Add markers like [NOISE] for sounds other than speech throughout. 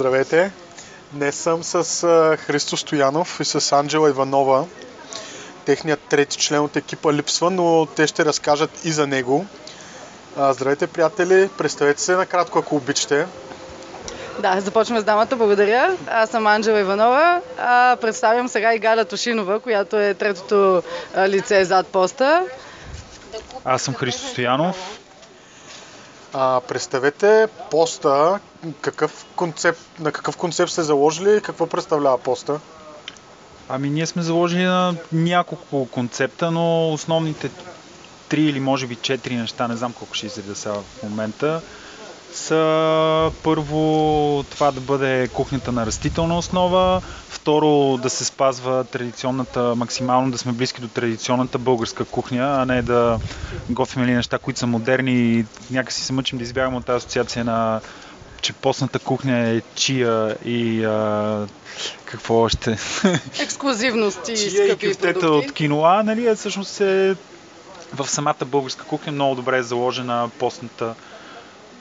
Здравейте! Днес съм с Христо Стоянов и с Анджела Иванова. Техният трети член от екипа липсва, но те ще разкажат и за него. Здравейте, приятели! Представете се накратко, ако обичате. Да, започваме с дамата. Благодаря. Аз съм Анджела Иванова. А, представям сега и Галя Тошинова, която е третото лице зад поста. Аз съм Христо Стоянов. А, представете поста, какъв концепт, на какъв концепт сте заложили и какво представлява поста? Ами ние сме заложили на няколко концепта, но основните три или може би четири неща, не знам колко ще изреда сега в момента, са първо това да бъде кухнята на растителна основа, второ да се спазва традиционната, максимално да сме близки до традиционната българска кухня, а не да готвим ли неща, които са модерни и някакси се мъчим да избягаме от тази асоциация на че постната кухня е чия и а, какво още? [LAUGHS] Ексклюзивност и чия скъпи и продукти. от киноа, нали, е всъщност е в самата българска кухня много добре е заложена постната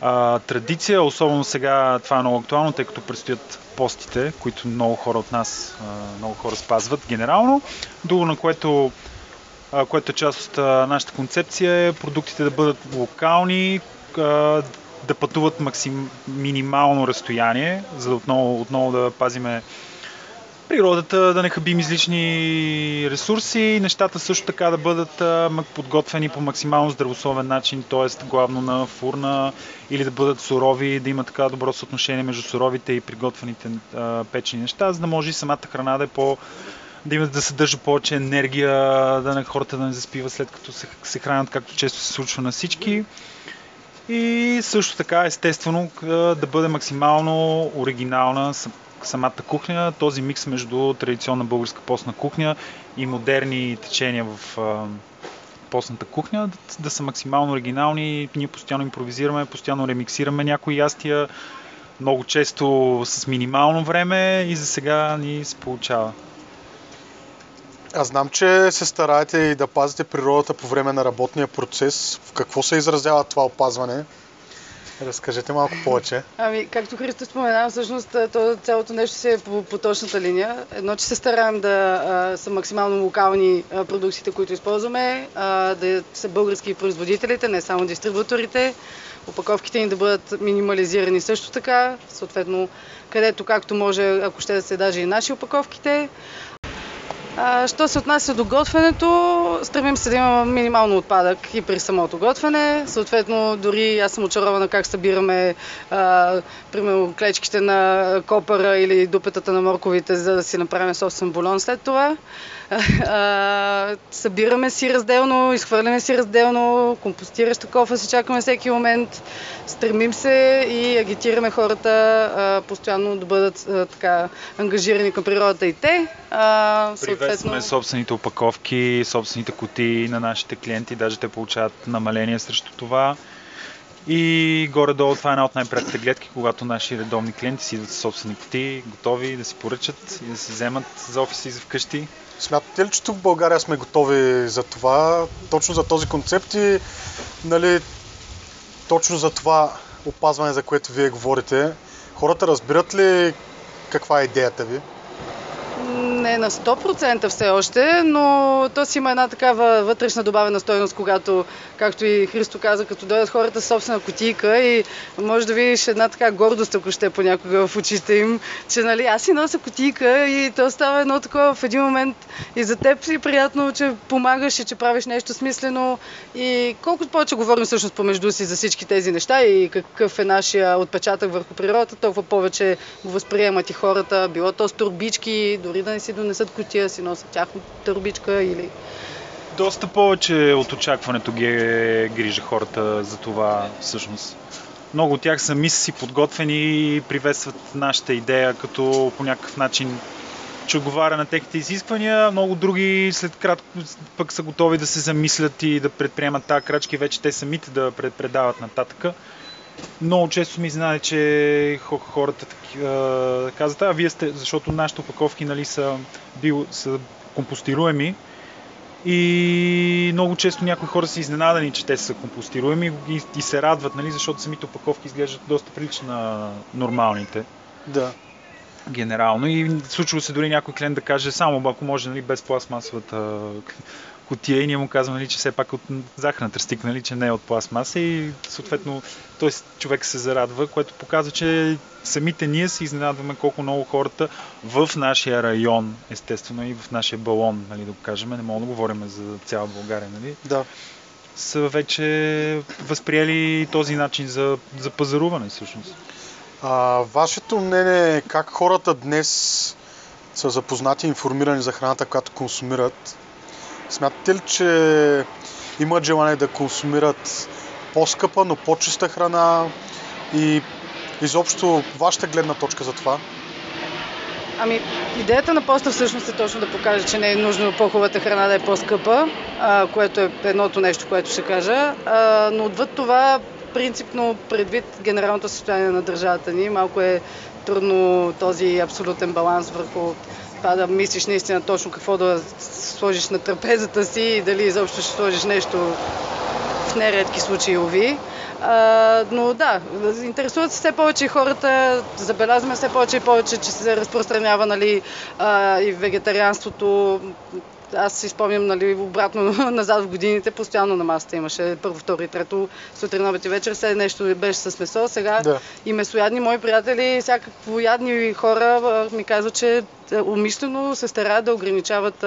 а, традиция, особено сега това е много актуално, тъй като предстоят постите, които много хора от нас, а, много хора спазват генерално. Друго, на което, което е част от нашата концепция е продуктите да бъдат локални, да пътуват максим, минимално разстояние, за да отново, отново да пазиме природата, да не хабим излишни ресурси, нещата също така да бъдат подготвени по максимално здравословен начин, т.е. главно на фурна или да бъдат сурови, да има така добро съотношение между суровите и приготвените печени неща, за да може и самата храна да е по да има да съдържа повече енергия, да на хората да не заспиват след като се, се хранят, както често се случва на всички. И също така, естествено, да бъде максимално оригинална самата кухня, този микс между традиционна българска постна кухня и модерни течения в постната кухня, да, да са максимално оригинални. Ние постоянно импровизираме, постоянно ремиксираме някои ястия, много често с минимално време и за сега ни се получава. Аз знам, че се стараете и да пазите природата по време на работния процес. В какво се изразява това опазване? Разкажете малко повече. Ами, както Христо спомена, всъщност то, цялото нещо си е по, по линия. Едно, че се стараем да а, са максимално локални а, продукциите, които използваме, а, да са български производителите, не само дистрибуторите, опаковките ни да бъдат минимализирани също така, съответно където както може, ако ще да се даже и наши опаковките. Що се отнася до готвенето, стремим се да има минимално отпадък и при самото готвене. Съответно, дори аз съм очарована как събираме а, примерно клечките на копъра или дупетата на морковите, за да си направим собствен булон след това. А, събираме си разделно, изхвърляме си разделно, компостираща кофа се чакаме всеки момент. Стремим се и агитираме хората а, постоянно да бъдат а, така ангажирани към природата и те. А, Приветстваме собствените опаковки, собствените кутии на нашите клиенти, даже те получават намаление срещу това. И горе-долу това е една от най-преките гледки, когато наши редовни клиенти си идват със собствени кутии, готови да си поръчат и да си вземат за офиса и за вкъщи. Смятате ли, че тук в България сме готови за това, точно за този концепт и нали, точно за това опазване, за което вие говорите? Хората разбират ли каква е идеята ви? Не на 100% все още, но то си има една такава вътрешна добавена стойност, когато, както и Христо каза, като дойдат хората с собствена котийка и може да видиш една така гордост, ако ще понякога в очите им, че нали, аз си нося котийка и то става едно такова в един момент и за теб си приятно, че помагаш и че правиш нещо смислено. И колкото повече говорим всъщност помежду си за всички тези неща и какъв е нашия отпечатък върху природата, толкова повече го възприемат и хората, било то с турбички, дори да не си донесат котия, си носят тяхната търбичка или... Доста повече от очакването ги е грижа хората за това всъщност. Много от тях са си подготвени и приветстват нашата идея, като по някакъв начин че отговаря на техните изисквания. Много други след кратко пък са готови да се замислят и да предприемат тази крачки, вече те самите да предават нататъка много често ми изненада, че хората казват, а вие сте, защото нашите опаковки нали, са, бил, са компостируеми и много често някои хора са изненадани, че те са компостируеми и, и се радват, нали, защото самите опаковки изглеждат доста прилични на нормалните. Да. Генерално. И случва се дори някой клиент да каже само, ако може, нали, без пластмасовата кутия и ние му казваме, нали, че все пак от захарна тръстик, нали, че не е от пластмаса и съответно той човек се зарадва, което показва, че самите ние се изненадваме колко много хората в нашия район, естествено и в нашия балон, нали, да го кажем, не мога да говорим за цяла България, нали, Да. са вече възприели този начин за, за пазаруване всъщност. А, вашето мнение е как хората днес са запознати и информирани за храната, която консумират? Смятате ли, че имат желание да консумират по-скъпа, но по-чиста храна и изобщо вашата гледна точка за това? Ами, идеята на поста всъщност е точно да покаже, че не е нужно по-хубавата храна да е по-скъпа, а, което е едното нещо, което ще кажа. А, но отвъд това, принципно, предвид генералното състояние на държавата ни, малко е трудно този абсолютен баланс върху това да мислиш наистина точно какво да сложиш на трапезата си и дали изобщо ще сложиш нещо в нередки случаи, уви. А, но да, интересуват се все повече хората, забелязваме все повече и повече, че се разпространява нали, а, и вегетарианството. Аз си спомням нали, обратно [LAUGHS] назад в годините, постоянно на масата имаше първо, второ и трето, сутрин, обед и вечер, все нещо беше с месо. Сега Да. и месоядни мои приятели, всякакво ядни хора ми казват, че а, умишлено се стараят да ограничават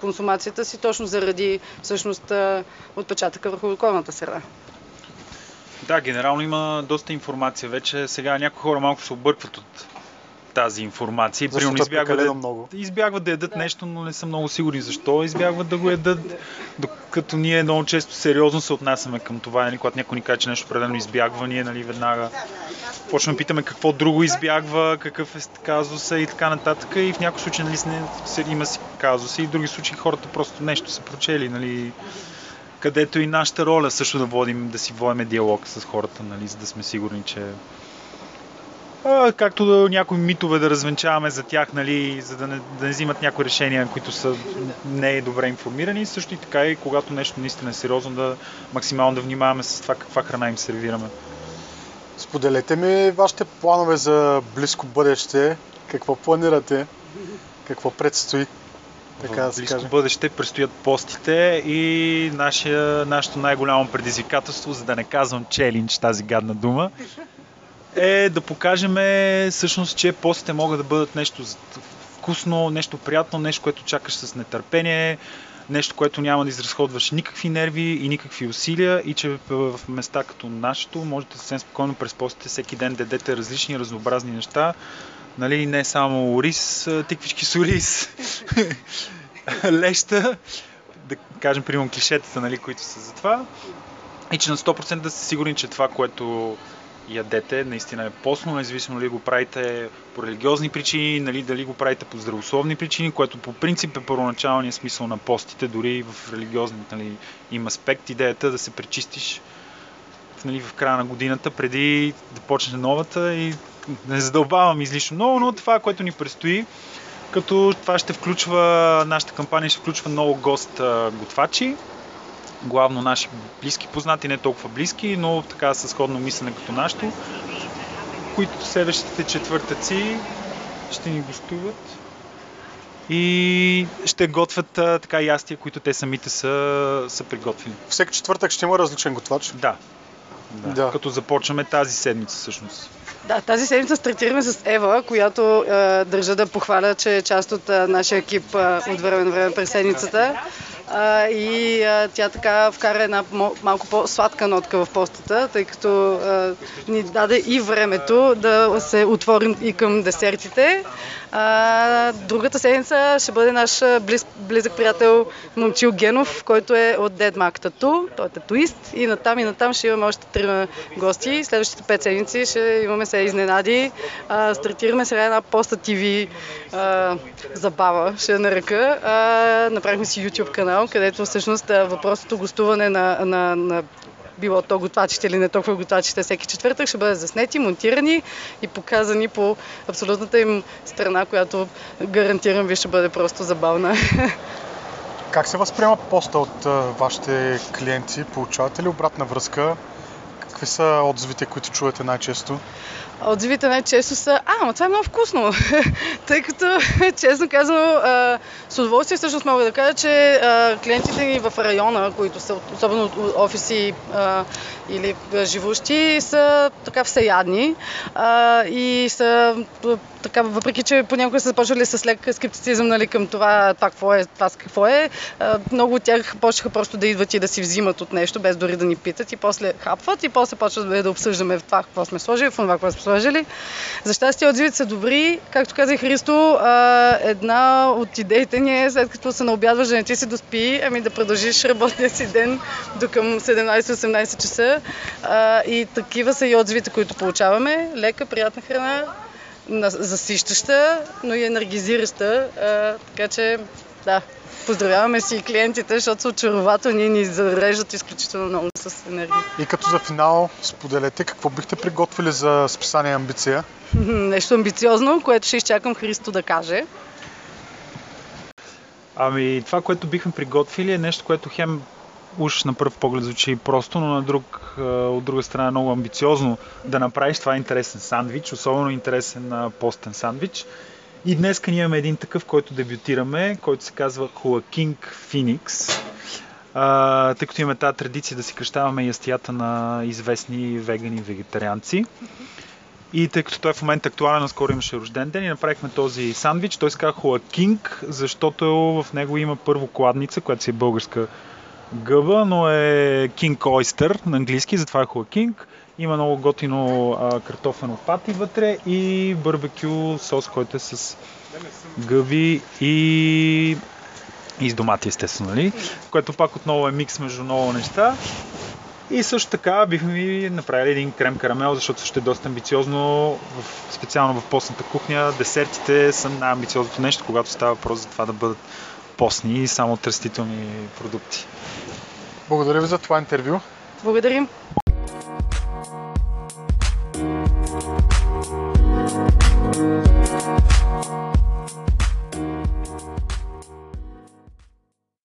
консумацията си точно заради всъщност отпечатъка върху околната среда. Да, генерално има доста информация вече. Сега някои хора малко се объркват от тази информация. Защото примерно избягват да, много. избягват да ядат нещо, но не са много сигурни защо избягват да го ядат. Докато ние много често сериозно се отнасяме към това, нали, когато някой ни каже, че нещо определено избягва, ние нали, веднага почваме да питаме какво друго избягва, какъв е казуса и така нататък. И в някои случаи нали, има си казуси, и в други случаи хората просто нещо са прочели. Нали, където и нашата роля също да водим, да си водим диалог с хората, нали, за да сме сигурни, че а, както някои митове да развенчаваме за тях, нали, за да не, да не взимат някои решения, които са не е добре информирани, също и така и когато нещо наистина е сериозно, да максимално да внимаваме с това каква храна им сервираме. Споделете ми вашите планове за близко бъдеще. Какво планирате? Какво предстои? Така да в близко каже. бъдеще предстоят постите и нашия, нашето най-голямо предизвикателство, за да не казвам челендж, тази гадна дума, е да покажем всъщност, че постите могат да бъдат нещо вкусно, нещо приятно, нещо, което чакаш с нетърпение, нещо, което няма да изразходваш никакви нерви и никакви усилия и че в места като нашето можете съвсем спокойно през постите всеки ден да ядете различни, разнообразни неща, нали, не само рис, тиквички с ориз, [LAUGHS] леща, да кажем, примерно клишетата, нали, които са за това. И че на 100% да сте сигурни, че това, което ядете, наистина е постно, независимо дали го правите по религиозни причини, нали, дали го правите по здравословни причини, което по принцип е първоначалният смисъл на постите, дори в религиозни нали, им аспект. Идеята е да се пречистиш нали, в края на годината, преди да почне новата и не задълбавам излишно много, но това, което ни предстои, като това ще включва, нашата кампания ще включва много гост готвачи, главно наши близки познати, не толкова близки, но така с сходно мислене като нашето, които следващите четвъртъци ще ни гостуват и ще готвят а, така ястия, които те самите са, са приготвили. Всеки четвъртък ще има различен готвач. Да. Да. Да. Като започваме тази седмица всъщност. Да, тази седмица стартираме с Ева, която е, държа да похваля, че е част от е, нашия екип е, от време на време през седмицата. А, и а, тя така вкара една малко по-сладка нотка в постата, тъй като а, ни даде и времето да се отворим и към десертите. А, другата седмица ще бъде наш близ, близък приятел Момчил Генов, който е от Dead Mac Tattoo, той е татуист и натам и натам ще имаме още трима гости. Следващите пет седмици ще имаме се изненади. А, стартираме сега една поста ТВ а, забава, ще нарека. А, направихме си YouTube канал, където всъщност въпросното гостуване на, на, на било то готвачите или не толкова готвачите всеки четвъртък, ще бъдат заснети, монтирани и показани по абсолютната им страна, която гарантирам ви ще бъде просто забавна. [LAUGHS] Как се възприема поста от вашите клиенти? Получавате ли обратна връзка? какви са отзивите, които чувате най-често? Отзивите най-често са, а, но това е много вкусно, [LAUGHS] тъй като, [LAUGHS] честно казано, с удоволствие всъщност мога да кажа, че клиентите ни в района, които са особено от офиси или живущи, са така всеядни и са така, въпреки че понякога са започвали с лек скептицизъм нали, към това, това какво е, това какво е, много от тях почнаха просто да идват и да си взимат от нещо, без дори да ни питат и после хапват и после почват да обсъждаме това какво сме сложили, в това какво сме сложили. За щастие отзивите са добри. Както каза Христо, една от идеите ни е след като се наобядваш да не ти си доспи, ами да продължиш работния си ден до към 17-18 часа. И такива са и отзивите, които получаваме. Лека, приятна храна, засищаща, но и енергизираща. А, така че, да, поздравяваме си и клиентите, защото са очарователни и ни зареждат изключително много с енергия. И като за финал, споделете какво бихте приготвили за списание Амбиция? Нещо амбициозно, което ще изчакам Христо да каже. Ами, това, което бихме приготвили е нещо, което хем уж на пръв поглед звучи просто, но на друг, от друга страна е много амбициозно да направиш това интересен сандвич, особено интересен постен сандвич. И днес ние имаме един такъв, който дебютираме, който се казва Phoenix. А, тъй като имаме тази традиция да си кръщаваме ястията на известни вегани вегетарианци. И тъй като той в момента е актуален, наскоро имаше рожден ден и направихме този сандвич. Той се казва King, защото в него има първо кладница, която си е българска гъба, но е King Oyster на английски, затова е Hula King. Има много готино а, картофено пати вътре и барбекю сос, който е с гъби и и с домати, естествено, нали? Което пак отново е микс между много неща. И също така бихме ви направили един крем карамел, защото също е доста амбициозно, в, специално в постната кухня. Десертите са най-амбициозното нещо, когато става въпрос за това да бъдат постни и само от растителни продукти. Благодаря ви за това интервю. Благодарим.